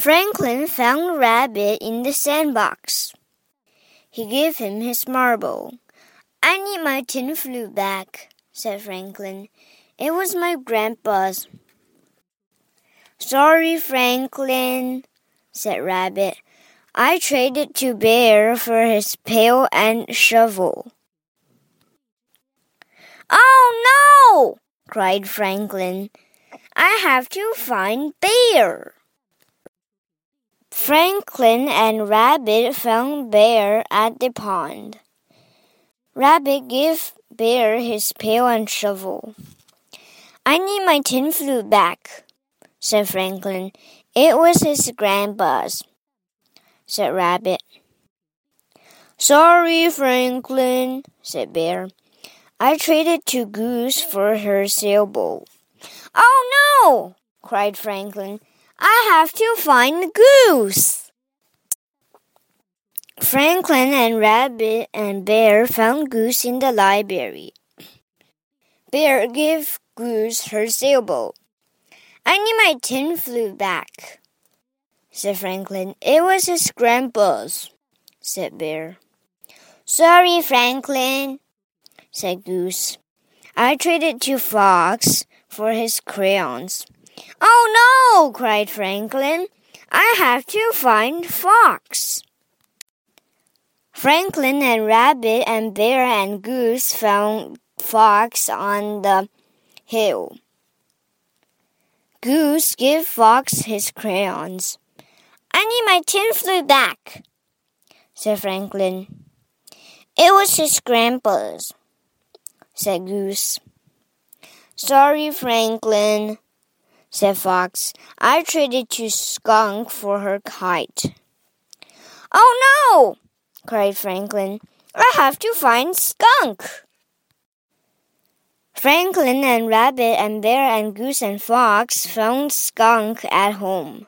Franklin found Rabbit in the sandbox. He gave him his marble. I need my tin flute back, said Franklin. It was my grandpa's. Sorry, Franklin, said Rabbit. I traded to Bear for his pail and shovel. Oh no! cried Franklin. I have to find Bear. Franklin and Rabbit found Bear at the pond. Rabbit gave Bear his pail and shovel. I need my tin flute back, said Franklin. It was his grandpa's, said Rabbit. Sorry, Franklin, said Bear. I traded to Goose for her sailboat. Oh no! cried Franklin. I have to find Goose. Franklin and Rabbit and Bear found Goose in the library. Bear gave Goose her sailboat. I need my tin flute back, said Franklin. It was his grandpa's, said Bear. Sorry, Franklin, said Goose. I traded to Fox for his crayons. Oh no! cried Franklin. I have to find Fox. Franklin and Rabbit and Bear and Goose found Fox on the hill. Goose gave Fox his crayons. I need my tin flute back, said Franklin. It was his grandpa's, said Goose. Sorry, Franklin, said Fox. I traded to Skunk for her kite. Oh no! cried Franklin. I have to find Skunk. Franklin and Rabbit and Bear and Goose and Fox found Skunk at home.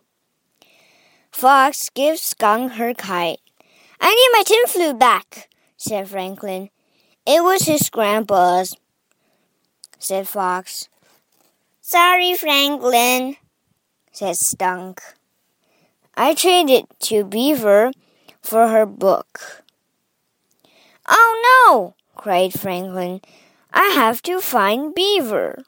Fox gave Skunk her kite. I need my tin flute back, said Franklin. It was his grandpa's, said Fox. Sorry, Franklin, said Skunk. I traded to Beaver for her book. Oh no! cried Franklin. I have to find Beaver.